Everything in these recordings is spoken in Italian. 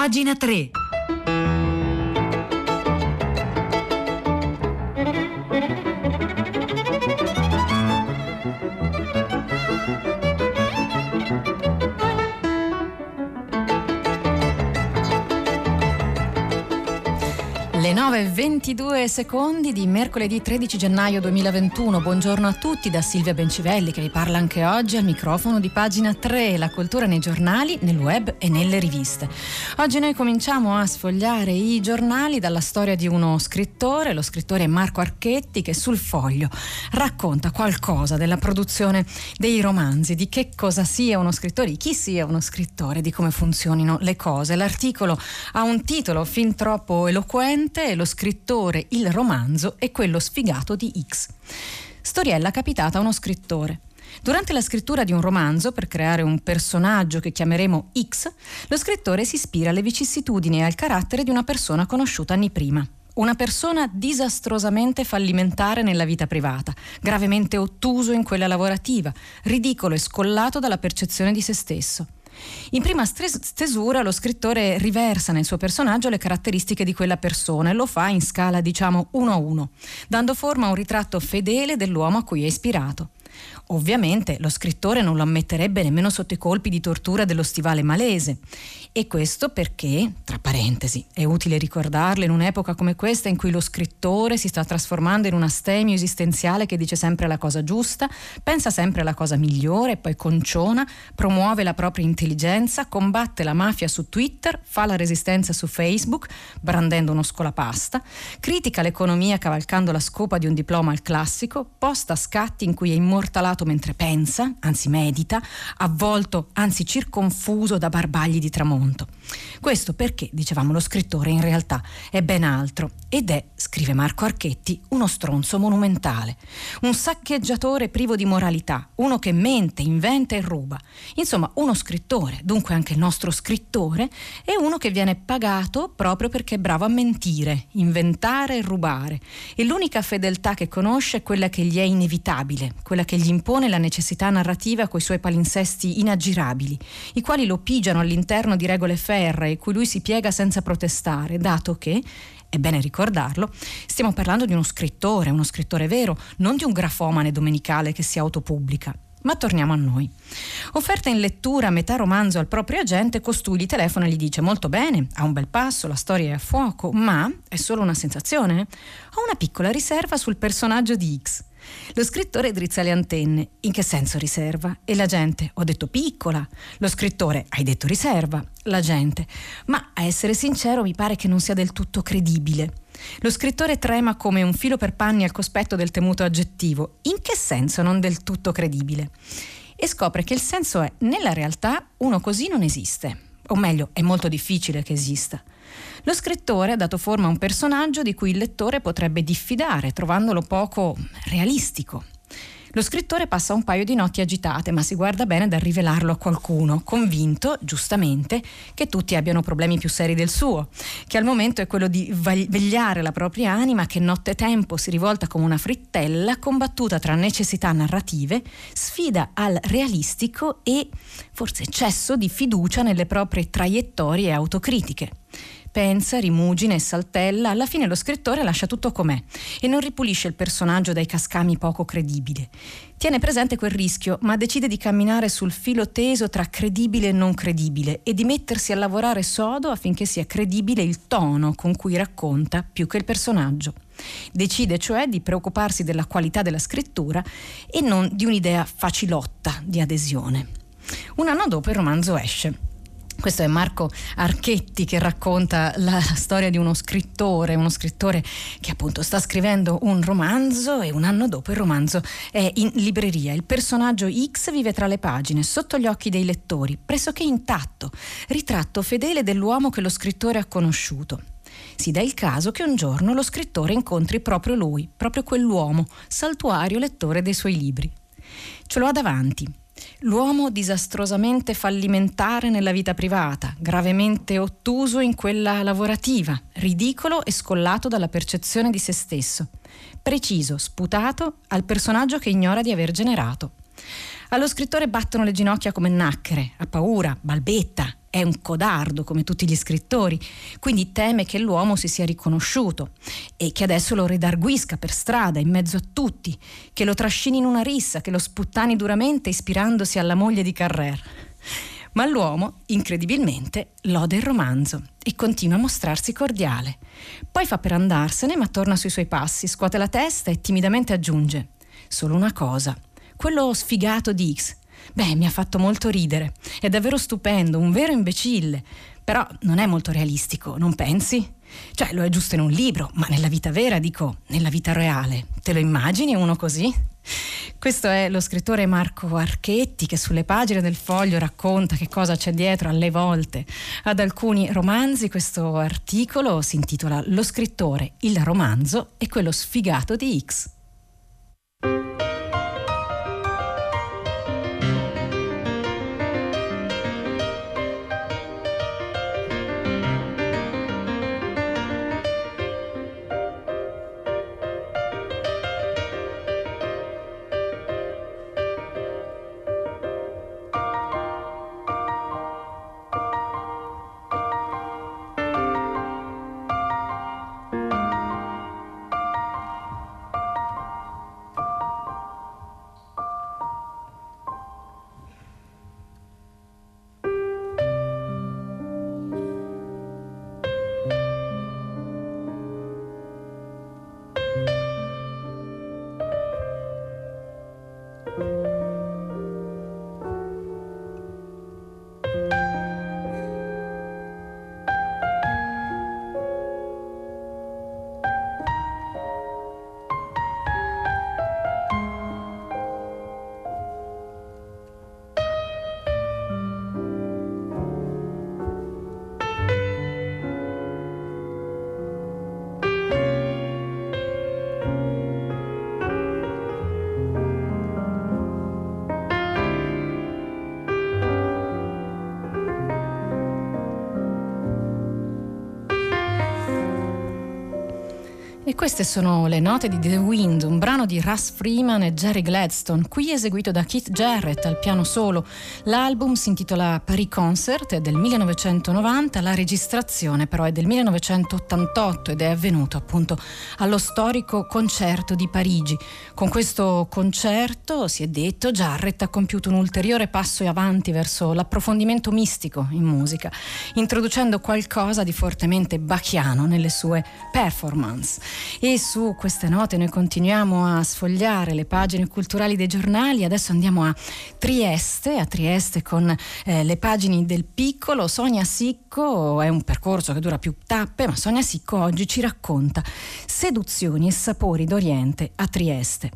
Pagina 3. Le 9.22 secondi di mercoledì 13 gennaio 2021. Buongiorno a tutti da Silvia Bencivelli che vi parla anche oggi al microfono di pagina 3, la cultura nei giornali, nel web e nelle riviste. Oggi noi cominciamo a sfogliare i giornali dalla storia di uno scrittore, lo scrittore Marco Archetti, che sul foglio racconta qualcosa della produzione dei romanzi, di che cosa sia uno scrittore, di chi sia uno scrittore, di come funzionino le cose. L'articolo ha un titolo fin troppo eloquente lo scrittore, il romanzo e quello sfigato di X. Storiella capitata a uno scrittore. Durante la scrittura di un romanzo, per creare un personaggio che chiameremo X, lo scrittore si ispira alle vicissitudini e al carattere di una persona conosciuta anni prima. Una persona disastrosamente fallimentare nella vita privata, gravemente ottuso in quella lavorativa, ridicolo e scollato dalla percezione di se stesso. In prima stesura lo scrittore riversa nel suo personaggio le caratteristiche di quella persona e lo fa in scala diciamo 1 a 1, dando forma a un ritratto fedele dell'uomo a cui è ispirato. Ovviamente lo scrittore non lo ammetterebbe nemmeno sotto i colpi di tortura dello stivale malese. E questo perché, tra parentesi, è utile ricordarlo in un'epoca come questa in cui lo scrittore si sta trasformando in un astemio esistenziale che dice sempre la cosa giusta, pensa sempre alla cosa migliore, poi conciona, promuove la propria intelligenza, combatte la mafia su Twitter, fa la resistenza su Facebook, brandendo uno scolapasta, critica l'economia cavalcando la scopa di un diploma al classico, posta scatti in cui è immortalato immaginato mentre pensa, anzi medita, avvolto, anzi circonfuso da barbagli di tramonto. Questo perché, dicevamo, lo scrittore in realtà è ben altro ed è, scrive Marco Archetti, uno stronzo monumentale, un saccheggiatore privo di moralità, uno che mente, inventa e ruba. Insomma, uno scrittore, dunque anche il nostro scrittore, è uno che viene pagato proprio perché è bravo a mentire, inventare e rubare. E l'unica fedeltà che conosce è quella che gli è inevitabile, quella che gli impone la necessità narrativa coi suoi palinsesti inaggirabili, i quali lo pigiano all'interno di regole ferree, cui lui si piega senza protestare, dato che è bene ricordarlo, stiamo parlando di uno scrittore, uno scrittore vero, non di un grafomane domenicale che si autopubblica. Ma torniamo a noi. Offerta in lettura metà romanzo al proprio agente, costui gli telefona e gli dice molto bene, ha un bel passo, la storia è a fuoco, ma è solo una sensazione? Ho una piccola riserva sul personaggio di X. Lo scrittore drizza le antenne. In che senso riserva? E la gente? Ho detto piccola. Lo scrittore? Hai detto riserva. La gente? Ma a essere sincero mi pare che non sia del tutto credibile. Lo scrittore trema come un filo per panni al cospetto del temuto aggettivo. In che senso non del tutto credibile? E scopre che il senso è, nella realtà, uno così non esiste. O meglio, è molto difficile che esista. Lo scrittore ha dato forma a un personaggio di cui il lettore potrebbe diffidare, trovandolo poco realistico. Lo scrittore passa un paio di notti agitate, ma si guarda bene dal rivelarlo a qualcuno, convinto, giustamente, che tutti abbiano problemi più seri del suo, che al momento è quello di vegliare la propria anima che nottetempo si rivolta come una frittella combattuta tra necessità narrative, sfida al realistico e forse eccesso di fiducia nelle proprie traiettorie autocritiche. Pensa, rimugina e saltella, alla fine lo scrittore lascia tutto com'è e non ripulisce il personaggio dai cascami poco credibili. Tiene presente quel rischio, ma decide di camminare sul filo teso tra credibile e non credibile e di mettersi a lavorare sodo affinché sia credibile il tono con cui racconta più che il personaggio. Decide cioè di preoccuparsi della qualità della scrittura e non di un'idea facilotta di adesione. Un anno dopo il romanzo esce. Questo è Marco Archetti che racconta la storia di uno scrittore, uno scrittore che appunto sta scrivendo un romanzo e un anno dopo il romanzo è in libreria. Il personaggio X vive tra le pagine, sotto gli occhi dei lettori, pressoché intatto, ritratto fedele dell'uomo che lo scrittore ha conosciuto. Si dà il caso che un giorno lo scrittore incontri proprio lui, proprio quell'uomo, saltuario lettore dei suoi libri. Ce lo ha davanti, L'uomo disastrosamente fallimentare nella vita privata, gravemente ottuso in quella lavorativa, ridicolo e scollato dalla percezione di se stesso, preciso, sputato al personaggio che ignora di aver generato. Allo scrittore battono le ginocchia come nacchere, ha paura, balbetta è un codardo come tutti gli scrittori, quindi teme che l'uomo si sia riconosciuto e che adesso lo redarguisca per strada in mezzo a tutti, che lo trascini in una rissa, che lo sputtani duramente ispirandosi alla moglie di Carrer. Ma l'uomo, incredibilmente, lode il romanzo e continua a mostrarsi cordiale. Poi fa per andarsene, ma torna sui suoi passi, scuote la testa e timidamente aggiunge: Solo una cosa. Quello sfigato di X. Beh, mi ha fatto molto ridere. È davvero stupendo, un vero imbecille. Però non è molto realistico, non pensi? Cioè, lo è giusto in un libro, ma nella vita vera, dico, nella vita reale. Te lo immagini uno così? Questo è lo scrittore Marco Archetti che sulle pagine del foglio racconta che cosa c'è dietro alle volte ad alcuni romanzi. Questo articolo si intitola Lo scrittore, il romanzo e quello sfigato di X. queste sono le note di The Wind, un brano di Russ Freeman e Jerry Gladstone, qui eseguito da Keith Jarrett al piano solo. L'album si intitola Paris Concert, è del 1990, la registrazione però è del 1988 ed è avvenuto appunto allo storico concerto di Parigi. Con questo concerto, si è detto, Jarrett ha compiuto un ulteriore passo avanti verso l'approfondimento mistico in musica, introducendo qualcosa di fortemente bachiano nelle sue performance. E su queste note noi continuiamo a sfogliare le pagine culturali dei giornali. Adesso andiamo a Trieste, a Trieste con eh, le pagine del piccolo. Sonia Sicco è un percorso che dura più tappe, ma Sonia Sicco oggi ci racconta seduzioni e sapori d'Oriente a Trieste.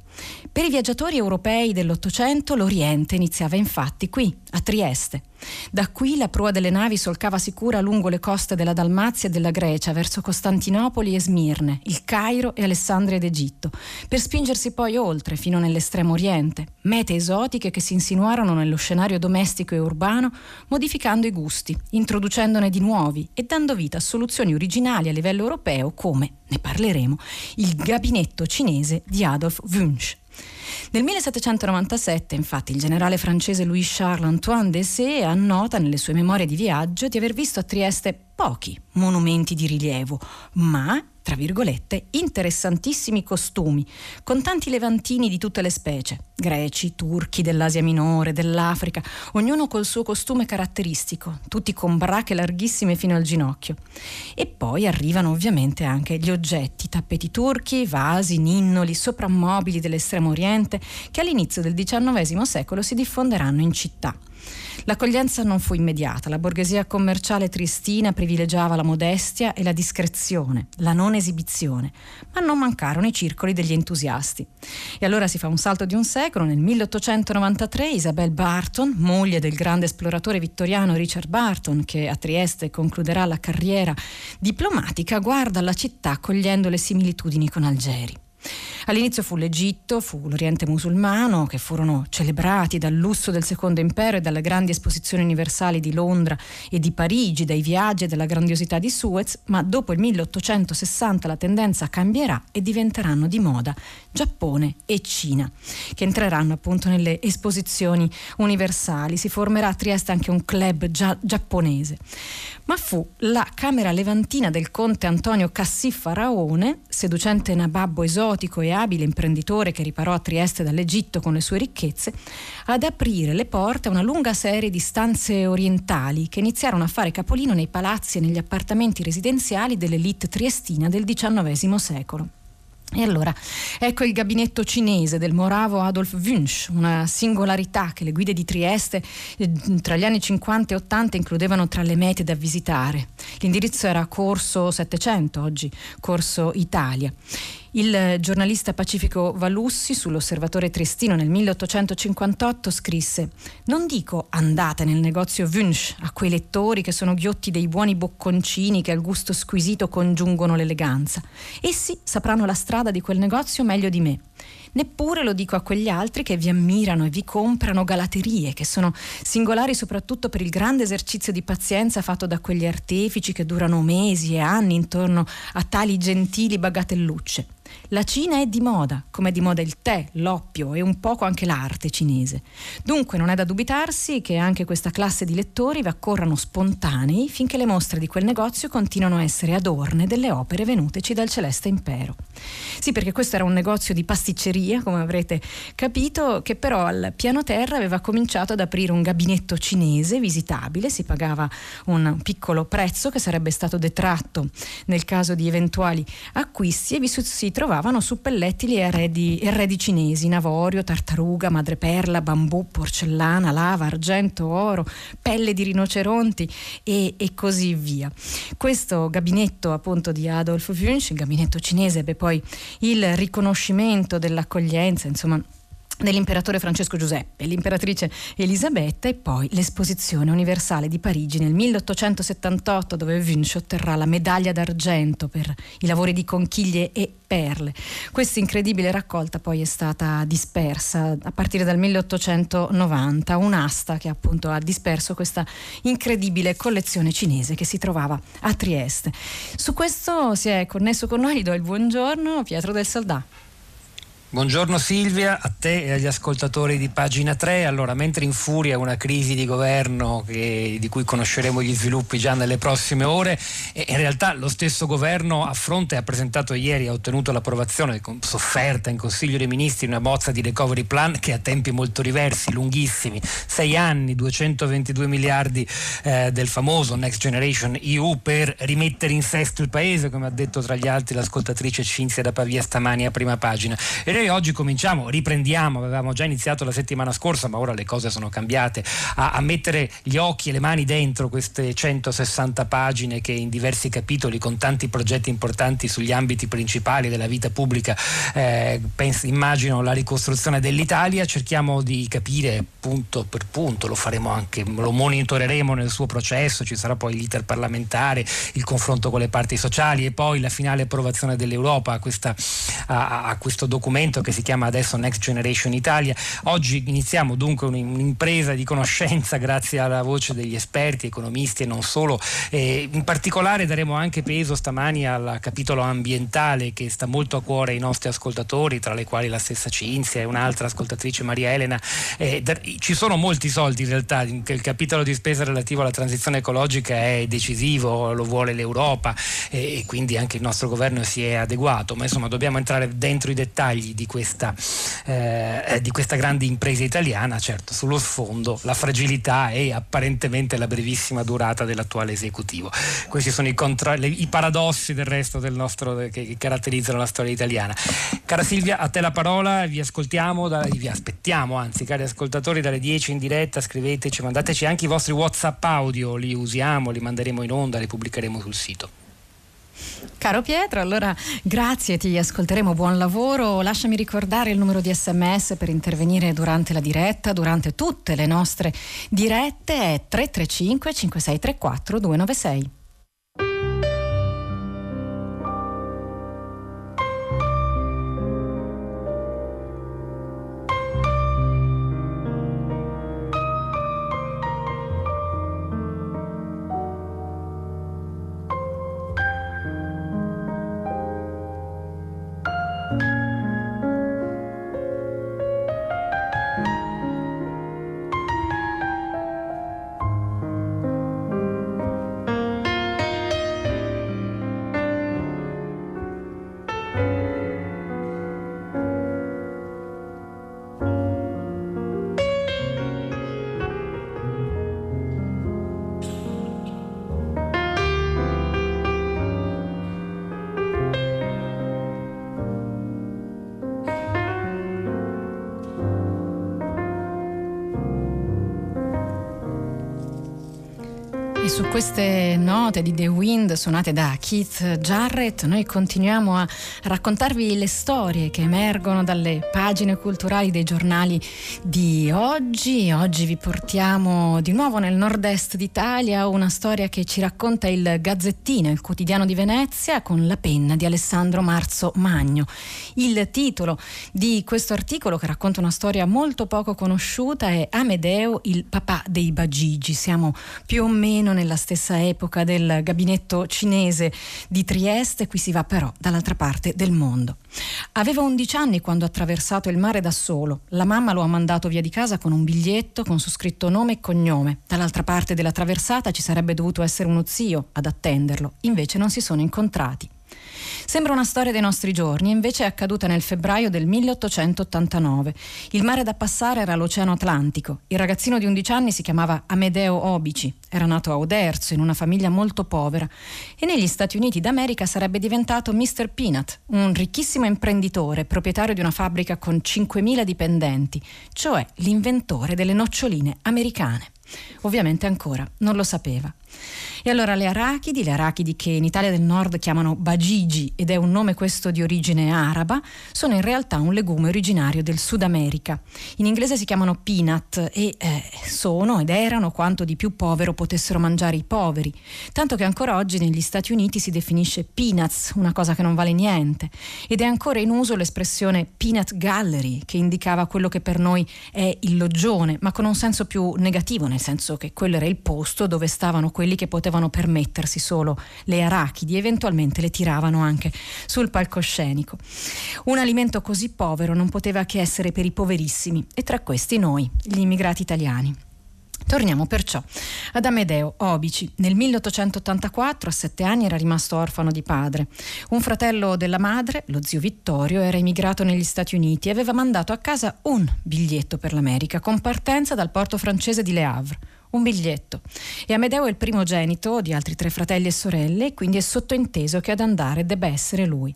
Per i viaggiatori europei dell'Ottocento l'Oriente iniziava infatti qui, a Trieste. Da qui la prua delle navi solcava sicura lungo le coste della Dalmazia e della Grecia verso Costantinopoli e Smirne, il Cairo e Alessandria d'Egitto, per spingersi poi oltre fino nell'estremo oriente, mete esotiche che si insinuarono nello scenario domestico e urbano, modificando i gusti, introducendone di nuovi e dando vita a soluzioni originali a livello europeo come, ne parleremo, il gabinetto cinese di Adolf Wunsch. Nel 1797, infatti, il generale francese Louis-Charles Antoine Dessé annota nelle sue memorie di viaggio di aver visto a Trieste pochi monumenti di rilievo, ma tra virgolette, interessantissimi costumi, con tanti levantini di tutte le specie, greci, turchi, dell'Asia minore, dell'Africa, ognuno col suo costume caratteristico, tutti con brache larghissime fino al ginocchio. E poi arrivano ovviamente anche gli oggetti, tappeti turchi, vasi, ninnoli, soprammobili dell'estremo oriente, che all'inizio del XIX secolo si diffonderanno in città. L'accoglienza non fu immediata, la borghesia commerciale triestina privilegiava la modestia e la discrezione, la non esibizione, ma non mancarono i circoli degli entusiasti. E allora si fa un salto di un secolo, nel 1893 Isabel Barton, moglie del grande esploratore vittoriano Richard Barton, che a Trieste concluderà la carriera diplomatica, guarda la città cogliendo le similitudini con Algeri. All'inizio fu l'Egitto, fu l'Oriente musulmano, che furono celebrati dal lusso del Secondo Impero e dalle grandi esposizioni universali di Londra e di Parigi, dai viaggi e dalla grandiosità di Suez, ma dopo il 1860 la tendenza cambierà e diventeranno di moda Giappone e Cina, che entreranno appunto nelle esposizioni universali. Si formerà a Trieste anche un club gia- giapponese. Ma fu la Camera Levantina del conte Antonio Cassiffa Raone, seducente nababbo esotico e abile imprenditore che riparò a Trieste dall'Egitto con le sue ricchezze, ad aprire le porte a una lunga serie di stanze orientali che iniziarono a fare capolino nei palazzi e negli appartamenti residenziali dell'elite triestina del XIX secolo. E allora, ecco il gabinetto cinese del moravo Adolf Wunsch, una singolarità che le guide di Trieste eh, tra gli anni 50 e 80 includevano tra le mete da visitare. L'indirizzo era Corso 700, oggi Corso Italia. Il giornalista Pacifico Valussi sull'Osservatore Triestino nel 1858 scrisse Non dico andate nel negozio Wunsch a quei lettori che sono ghiotti dei buoni bocconcini che al gusto squisito congiungono l'eleganza. Essi sapranno la strada di quel negozio meglio di me. Neppure lo dico a quegli altri che vi ammirano e vi comprano galaterie, che sono singolari soprattutto per il grande esercizio di pazienza fatto da quegli artefici che durano mesi e anni intorno a tali gentili bagatellucce. La Cina è di moda, come è di moda il tè, l'oppio e un poco anche l'arte cinese. Dunque non è da dubitarsi che anche questa classe di lettori vi accorrano spontanei finché le mostre di quel negozio continuano a essere adorne delle opere venuteci dal celeste impero. Sì, perché questo era un negozio di pasticceria, come avrete capito, che però al piano terra aveva cominciato ad aprire un gabinetto cinese visitabile, si pagava un piccolo prezzo che sarebbe stato detratto nel caso di eventuali acquisti e vi si trovavano suppellettili e arredi, arredi cinesi, in avorio, tartaruga, madreperla, bambù, porcellana, lava, argento, oro, pelle di rinoceronti e, e così via. Questo gabinetto appunto di Adolf Wunsch, il gabinetto cinese, ebbe poi il riconoscimento dell'accoglienza, insomma dell'imperatore Francesco Giuseppe, l'imperatrice Elisabetta e poi l'esposizione universale di Parigi nel 1878 dove Wunsch otterrà la medaglia d'argento per i lavori di conchiglie e perle. Questa incredibile raccolta poi è stata dispersa a partire dal 1890, un'asta che appunto ha disperso questa incredibile collezione cinese che si trovava a Trieste. Su questo si è connesso con noi, do il buongiorno Pietro del Soldà. Buongiorno Silvia, a te e agli ascoltatori di pagina 3. Allora, mentre in furia una crisi di governo che, di cui conosceremo gli sviluppi già nelle prossime ore, in realtà lo stesso governo a fronte ha presentato ieri, ha ottenuto l'approvazione sofferta in Consiglio dei Ministri una bozza di recovery plan che ha tempi molto diversi, lunghissimi, sei anni, 222 miliardi eh, del famoso Next Generation EU per rimettere in sesto il paese, come ha detto tra gli altri l'ascoltatrice Cinzia da Pavia stamani a prima pagina. E noi oggi cominciamo, riprendiamo, avevamo già iniziato la settimana scorsa, ma ora le cose sono cambiate, a, a mettere gli occhi e le mani dentro queste 160 pagine che in diversi capitoli con tanti progetti importanti sugli ambiti principali della vita pubblica, eh, penso, immagino la ricostruzione dell'Italia, cerchiamo di capire punto per punto, lo faremo anche, lo monitoreremo nel suo processo, ci sarà poi l'iter parlamentare, il confronto con le parti sociali e poi la finale approvazione dell'Europa a, questa, a, a questo documento movimento che si chiama adesso Next Generation Italia. Oggi iniziamo dunque un'impresa di conoscenza grazie alla voce degli esperti, economisti e non solo. E in particolare daremo anche peso stamani al capitolo ambientale che sta molto a cuore ai nostri ascoltatori, tra le quali la stessa Cinzia e un'altra ascoltatrice Maria Elena. Eh, ci sono molti soldi in realtà, il capitolo di spesa relativo alla transizione ecologica è decisivo, lo vuole l'Europa e quindi anche il nostro governo si è adeguato, ma insomma dobbiamo entrare dentro i dettagli di questa, eh, di questa grande impresa italiana, certo sullo sfondo la fragilità e apparentemente la brevissima durata dell'attuale esecutivo. Questi sono i, contra- i paradossi del resto del nostro, che, che, caratterizzano la storia italiana. Cara Silvia, a te la parola, vi ascoltiamo, da, vi aspettiamo, anzi cari ascoltatori, dalle 10 in diretta, scriveteci, mandateci anche i vostri WhatsApp audio, li usiamo, li manderemo in onda, li pubblicheremo sul sito. Caro Pietro, allora grazie, ti ascolteremo, buon lavoro. Lasciami ricordare il numero di sms per intervenire durante la diretta, durante tutte le nostre dirette, è 335 5634 296. Su queste note di The Wind suonate da Keith Jarrett noi continuiamo a raccontarvi le storie che emergono dalle pagine culturali dei giornali di oggi. Oggi vi portiamo di nuovo nel nord-est d'Italia una storia che ci racconta il Gazzettino, il quotidiano di Venezia, con la penna di Alessandro Marzo Magno. Il titolo di questo articolo che racconta una storia molto poco conosciuta è Amedeo, il papà dei Bagigi. Siamo più o meno nella stessa epoca del gabinetto cinese di Trieste, qui si va però dall'altra parte del mondo. Aveva 11 anni quando ha attraversato il mare da solo. La mamma lo ha mandato via di casa con un biglietto con su scritto nome e cognome. Dall'altra parte della traversata ci sarebbe dovuto essere uno zio ad attenderlo, invece non si sono incontrati. Sembra una storia dei nostri giorni, invece è accaduta nel febbraio del 1889. Il mare da passare era l'Oceano Atlantico. Il ragazzino di 11 anni si chiamava Amedeo Obici, era nato a Oderzo in una famiglia molto povera e negli Stati Uniti d'America sarebbe diventato Mr. Peanut, un ricchissimo imprenditore, proprietario di una fabbrica con 5.000 dipendenti, cioè l'inventore delle noccioline americane. Ovviamente ancora non lo sapeva. E allora le arachidi, le arachidi che in Italia del Nord chiamano bagigi ed è un nome questo di origine araba, sono in realtà un legume originario del Sud America. In inglese si chiamano peanut e eh, sono ed erano quanto di più povero potessero mangiare i poveri, tanto che ancora oggi negli Stati Uniti si definisce peanuts, una cosa che non vale niente, ed è ancora in uso l'espressione peanut gallery, che indicava quello che per noi è il loggione, ma con un senso più negativo, nel senso che quello era il posto dove stavano quelli che potevano permettersi solo le arachidi, eventualmente le tiravano anche sul palcoscenico. Un alimento così povero non poteva che essere per i poverissimi e tra questi noi, gli immigrati italiani. Torniamo perciò ad Amedeo Obici. Nel 1884, a sette anni, era rimasto orfano di padre. Un fratello della madre, lo zio Vittorio, era emigrato negli Stati Uniti e aveva mandato a casa un biglietto per l'America con partenza dal porto francese di Le Havre un biglietto. E Amedeo è il primogenito di altri tre fratelli e sorelle, quindi è sottointeso che ad andare debba essere lui.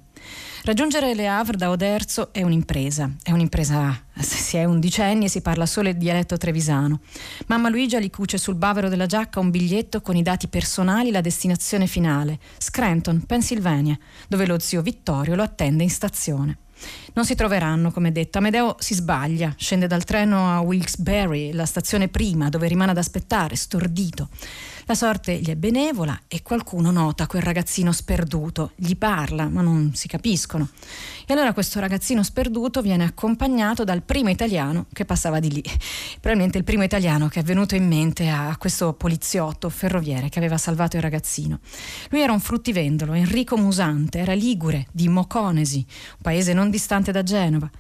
Raggiungere Le Havre da Oderzo è un'impresa, è un'impresa, se si è undicenni e si parla solo il dialetto trevisano. Mamma Luigia gli cuce sul bavero della giacca un biglietto con i dati personali e la destinazione finale, Scranton, Pennsylvania, dove lo zio Vittorio lo attende in stazione. Non si troveranno, come detto. Amedeo si sbaglia, scende dal treno a Wilkes-Barre, la stazione prima, dove rimane ad aspettare, stordito. La sorte gli è benevola e qualcuno nota quel ragazzino sperduto, gli parla, ma non si capiscono. E allora questo ragazzino sperduto viene accompagnato dal primo italiano che passava di lì. Probabilmente il primo italiano che è venuto in mente a questo poliziotto ferroviere che aveva salvato il ragazzino. Lui era un fruttivendolo, Enrico Musante, era ligure di Moconesi, un paese non distante da Genova.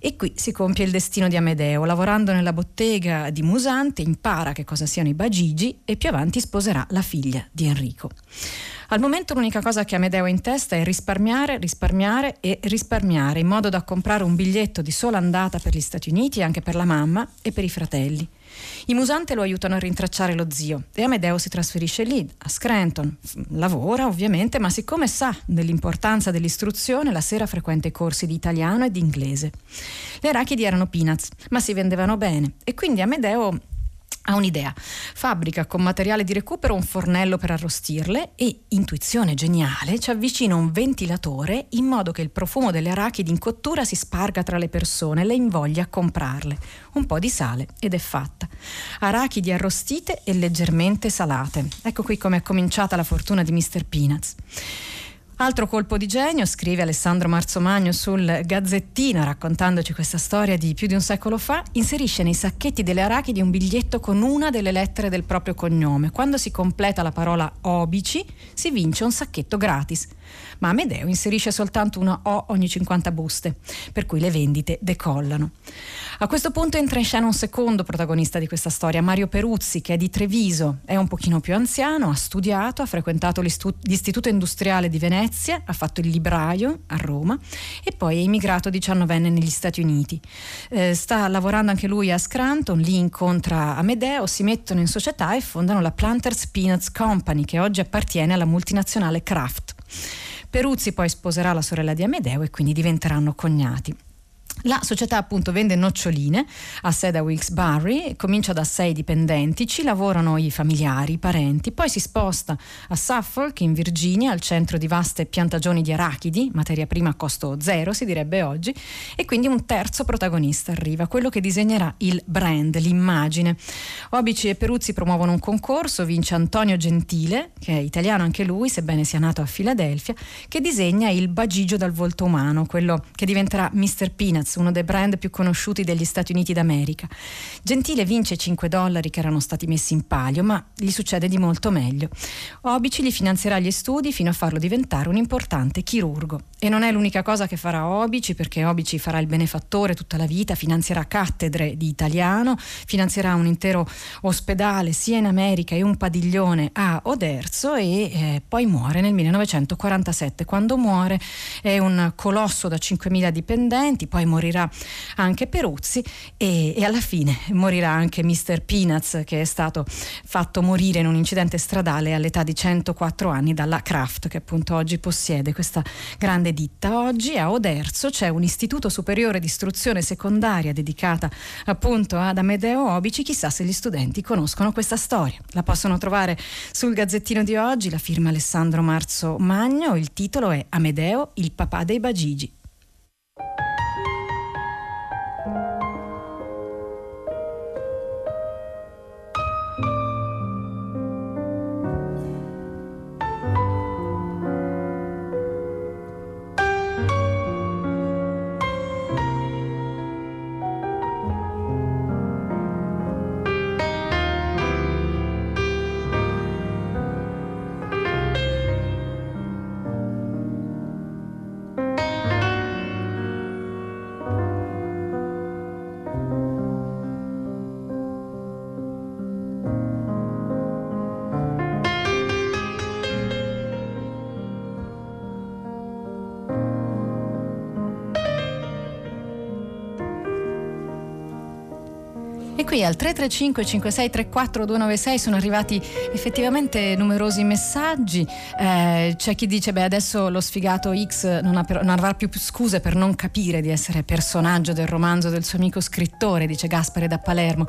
E qui si compie il destino di Amedeo. Lavorando nella bottega di Musante impara che cosa siano i bagigi e più avanti sposerà la figlia di Enrico. Al momento l'unica cosa che Amedeo ha in testa è risparmiare, risparmiare e risparmiare in modo da comprare un biglietto di sola andata per gli Stati Uniti anche per la mamma e per i fratelli. I Musante lo aiutano a rintracciare lo zio e Amedeo si trasferisce lì, a Scranton. Lavora ovviamente, ma siccome sa dell'importanza dell'istruzione, la sera frequenta i corsi di italiano e di inglese. Le arachidi erano peanuts, ma si vendevano bene e quindi Amedeo ha un'idea, fabbrica con materiale di recupero un fornello per arrostirle e, intuizione geniale, ci avvicina un ventilatore in modo che il profumo delle arachidi in cottura si sparga tra le persone e le invoglia a comprarle. Un po' di sale ed è fatta. Arachidi arrostite e leggermente salate. Ecco qui come è cominciata la fortuna di Mr. Peanuts. Altro colpo di genio, scrive Alessandro Marzomagno sul Gazzettino raccontandoci questa storia di più di un secolo fa, inserisce nei sacchetti delle arachidi un biglietto con una delle lettere del proprio cognome. Quando si completa la parola obici si vince un sacchetto gratis ma Amedeo inserisce soltanto una O ogni 50 buste, per cui le vendite decollano. A questo punto entra in scena un secondo protagonista di questa storia, Mario Peruzzi, che è di Treviso, è un pochino più anziano, ha studiato, ha frequentato l'Istituto Industriale di Venezia, ha fatto il libraio a Roma e poi è immigrato 19enne negli Stati Uniti. Eh, sta lavorando anche lui a Scranton, lì incontra Amedeo, si mettono in società e fondano la Planters Peanuts Company, che oggi appartiene alla multinazionale Kraft. Peruzzi poi sposerà la sorella di Amedeo e quindi diventeranno cognati. La società appunto vende noccioline a sede a Wilkes-Barre, comincia da sei dipendenti, ci lavorano i familiari, i parenti, poi si sposta a Suffolk in Virginia, al centro di vaste piantagioni di arachidi, materia prima a costo zero si direbbe oggi, e quindi un terzo protagonista arriva, quello che disegnerà il brand, l'immagine. Obici e Peruzzi promuovono un concorso, vince Antonio Gentile, che è italiano anche lui, sebbene sia nato a Filadelfia, che disegna il bagigio dal volto umano, quello che diventerà Mr. Peanuts Peanuts, uno dei brand più conosciuti degli Stati Uniti d'America. Gentile vince 5 dollari che erano stati messi in palio, ma gli succede di molto meglio. Obici gli finanzierà gli studi fino a farlo diventare un importante chirurgo. E non è l'unica cosa che farà Obici, perché Obici farà il benefattore tutta la vita, finanzierà cattedre di italiano, finanzierà un intero ospedale sia in America e un padiglione a Oderzo e eh, poi muore nel 1947. Quando muore è un colosso da 5.000 dipendenti, poi muore morirà anche Peruzzi e, e alla fine morirà anche Mr. Peanuts che è stato fatto morire in un incidente stradale all'età di 104 anni dalla Kraft che appunto oggi possiede questa grande ditta. Oggi a Oderzo c'è un istituto superiore di istruzione secondaria dedicata appunto ad Amedeo Obici, chissà se gli studenti conoscono questa storia. La possono trovare sul Gazzettino di oggi, la firma Alessandro Marzo Magno, il titolo è Amedeo, il papà dei Bagigi. Qui al 335 5634 296 sono arrivati effettivamente numerosi messaggi. Eh, c'è chi dice: Beh, adesso lo sfigato X non, per, non, avrà più scuse per non capire di essere personaggio del romanzo del suo amico scrittore, dice Gaspare da Palermo.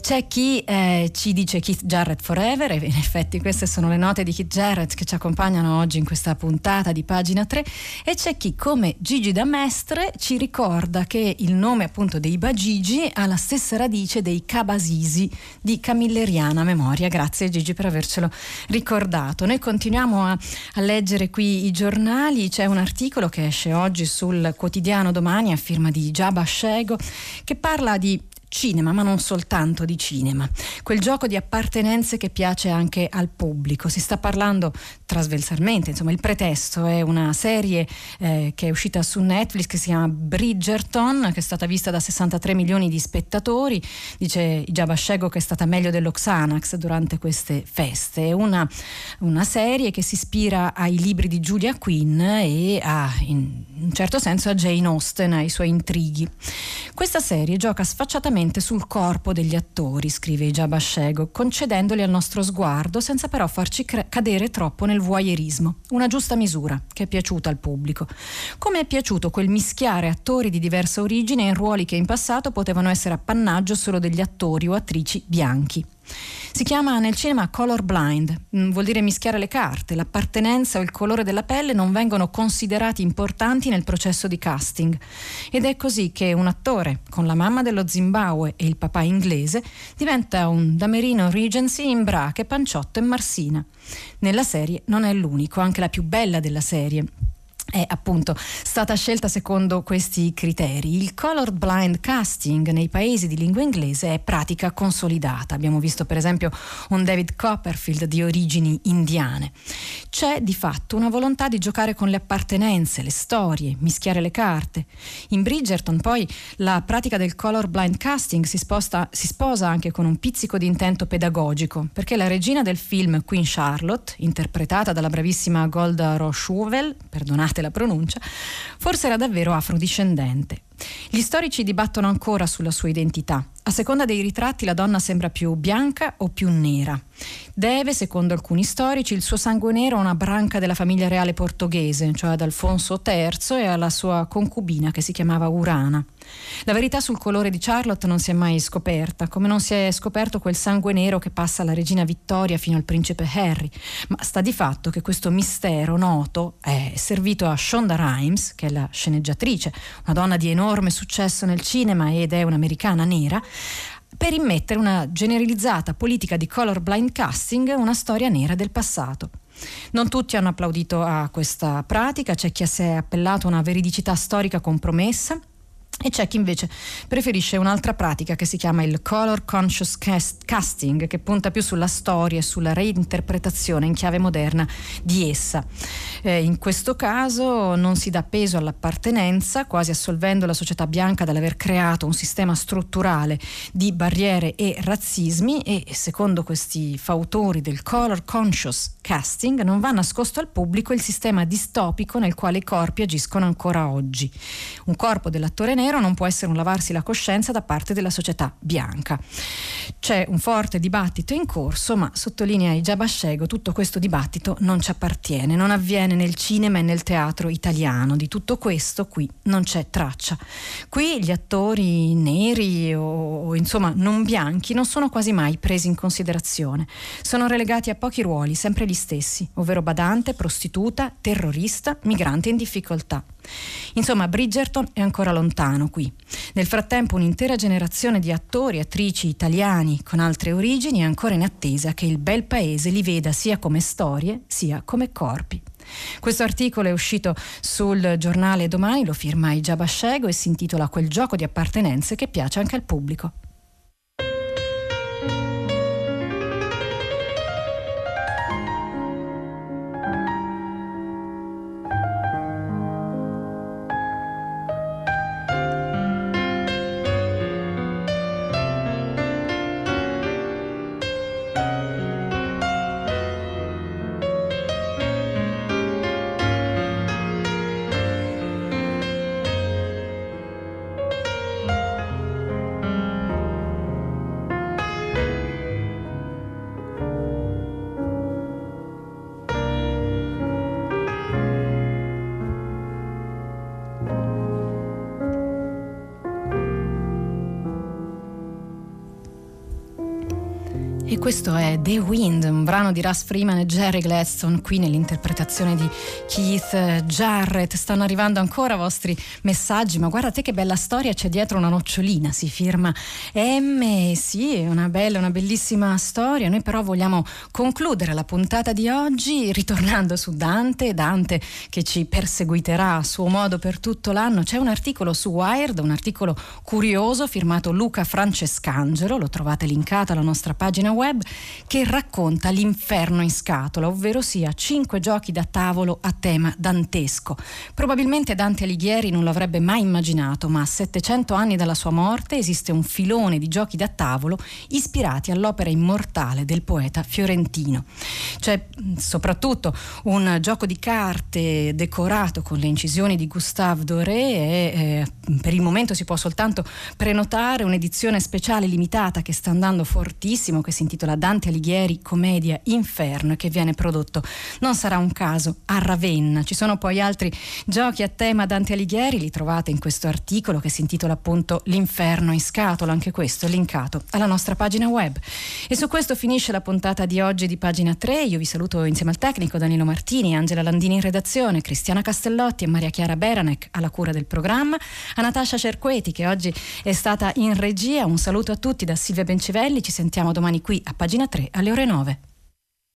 C'è chi eh, ci dice Keith Jarrett Forever, e in effetti queste sono le note di Keith Jarrett che ci accompagnano oggi in questa puntata di pagina 3. E c'è chi, come Gigi da Mestre, ci ricorda che il nome appunto dei Bagigi ha la stessa radice dei dei Cabasisi di Camilleriana Memoria. Grazie Gigi per avercelo ricordato. Noi continuiamo a, a leggere qui i giornali, c'è un articolo che esce oggi sul quotidiano domani a firma di Giaba Scego che parla di cinema, ma non soltanto di cinema. Quel gioco di appartenenze che piace anche al pubblico. Si sta parlando trasversalmente, insomma, il pretesto è una serie eh, che è uscita su Netflix che si chiama Bridgerton, che è stata vista da 63 milioni di spettatori. Dice Jabashego che è stata meglio dello Xanax durante queste feste. È una, una serie che si ispira ai libri di Julia Quinn e a, in un certo senso, a Jane Austen, ai suoi intrighi. Questa serie gioca sfacciatamente sul corpo degli attori, scrive Jabashego, concedendoli al nostro sguardo senza però farci cre- cadere troppo nel voyeurismo. Una giusta misura che è piaciuta al pubblico. Come è piaciuto quel mischiare attori di diversa origine in ruoli che in passato potevano essere appannaggio solo degli attori o attrici bianchi. Si chiama nel cinema color blind, mm, vuol dire mischiare le carte, l'appartenenza o il colore della pelle non vengono considerati importanti nel processo di casting. Ed è così che un attore con la mamma dello Zimbabwe e il papà inglese diventa un damerino Regency in brache, panciotto e marsina. Nella serie non è l'unico, anche la più bella della serie è appunto stata scelta secondo questi criteri. Il colored blind casting nei paesi di lingua inglese è pratica consolidata. Abbiamo visto per esempio un David Copperfield di origini indiane. C'è di fatto una volontà di giocare con le appartenenze, le storie, mischiare le carte. In Bridgerton poi la pratica del color blind casting si, sposta, si sposa anche con un pizzico di intento pedagogico, perché la regina del film Queen Charlotte, interpretata dalla bravissima Golda Rochouvel, perdonate scusate la pronuncia, forse era davvero afrodiscendente. Gli storici dibattono ancora sulla sua identità. A seconda dei ritratti la donna sembra più bianca o più nera. Deve, secondo alcuni storici, il suo sangue nero a una branca della famiglia reale portoghese, cioè ad Alfonso III e alla sua concubina che si chiamava Urana. La verità sul colore di Charlotte non si è mai scoperta, come non si è scoperto quel sangue nero che passa alla regina Vittoria fino al principe Harry, ma sta di fatto che questo mistero noto è servito a Shonda Rhimes, che è la sceneggiatrice, una donna di enorme successo nel cinema ed è un'americana nera, per immettere una generalizzata politica di colorblind casting, una storia nera del passato. Non tutti hanno applaudito a questa pratica, c'è chi si è appellato a una veridicità storica compromessa e c'è chi invece preferisce un'altra pratica che si chiama il color conscious cast- casting, che punta più sulla storia e sulla reinterpretazione in chiave moderna di essa. Eh, in questo caso non si dà peso all'appartenenza, quasi assolvendo la società bianca dall'aver creato un sistema strutturale di barriere e razzismi e secondo questi fautori del color conscious casting non va nascosto al pubblico il sistema distopico nel quale i corpi agiscono ancora oggi. Un corpo dell'attore nero non può essere un lavarsi la coscienza da parte della società bianca. C'è un forte dibattito in corso, ma sottolinea Ijabashego, tutto questo dibattito non ci appartiene, non avviene nel cinema e nel teatro italiano. Di tutto questo qui non c'è traccia. Qui gli attori neri o, o insomma non bianchi non sono quasi mai presi in considerazione. Sono relegati a pochi ruoli, sempre gli stessi, ovvero badante, prostituta, terrorista, migrante in difficoltà. Insomma, Bridgerton è ancora lontano qui. Nel frattempo un'intera generazione di attori e attrici italiani con altre origini è ancora in attesa che il bel paese li veda sia come storie sia come corpi. Questo articolo è uscito sul giornale Domani, lo firma Ijaba Shego e si intitola Quel gioco di appartenenze che piace anche al pubblico. Questo è The Wind, un brano di Russ Freeman e Jerry Gladstone qui nell'interpretazione di Keith Jarrett. Stanno arrivando ancora vostri messaggi, ma guarda te che bella storia c'è dietro una nocciolina, si firma M. Sì, è una bella, una bellissima storia. Noi però vogliamo concludere la puntata di oggi ritornando su Dante, Dante che ci perseguiterà a suo modo per tutto l'anno. C'è un articolo su Wired, un articolo curioso firmato Luca Francescangelo, lo trovate linkato alla nostra pagina web web che racconta l'inferno in scatola, ovvero sia cinque giochi da tavolo a tema dantesco. Probabilmente Dante Alighieri non l'avrebbe mai immaginato, ma a 700 anni dalla sua morte esiste un filone di giochi da tavolo ispirati all'opera immortale del poeta fiorentino. C'è soprattutto un gioco di carte decorato con le incisioni di Gustave Doré e eh, per il momento si può soltanto prenotare un'edizione speciale limitata che sta andando fortissimo, che si intitola Dante Alighieri Commedia Inferno che viene prodotto, non sarà un caso, a Ravenna. Ci sono poi altri giochi a tema Dante Alighieri, li trovate in questo articolo che si intitola appunto L'inferno in scatola, anche questo linkato alla nostra pagina web. E su questo finisce la puntata di oggi di pagina 3. Io vi saluto insieme al tecnico Danilo Martini, Angela Landini in redazione, Cristiana Castellotti e Maria Chiara Beranec alla cura del programma, a Natascia Cerqueti che oggi è stata in regia. Un saluto a tutti da Silvia Bencivelli, ci sentiamo domani qui a pagina 3 alle ore 9.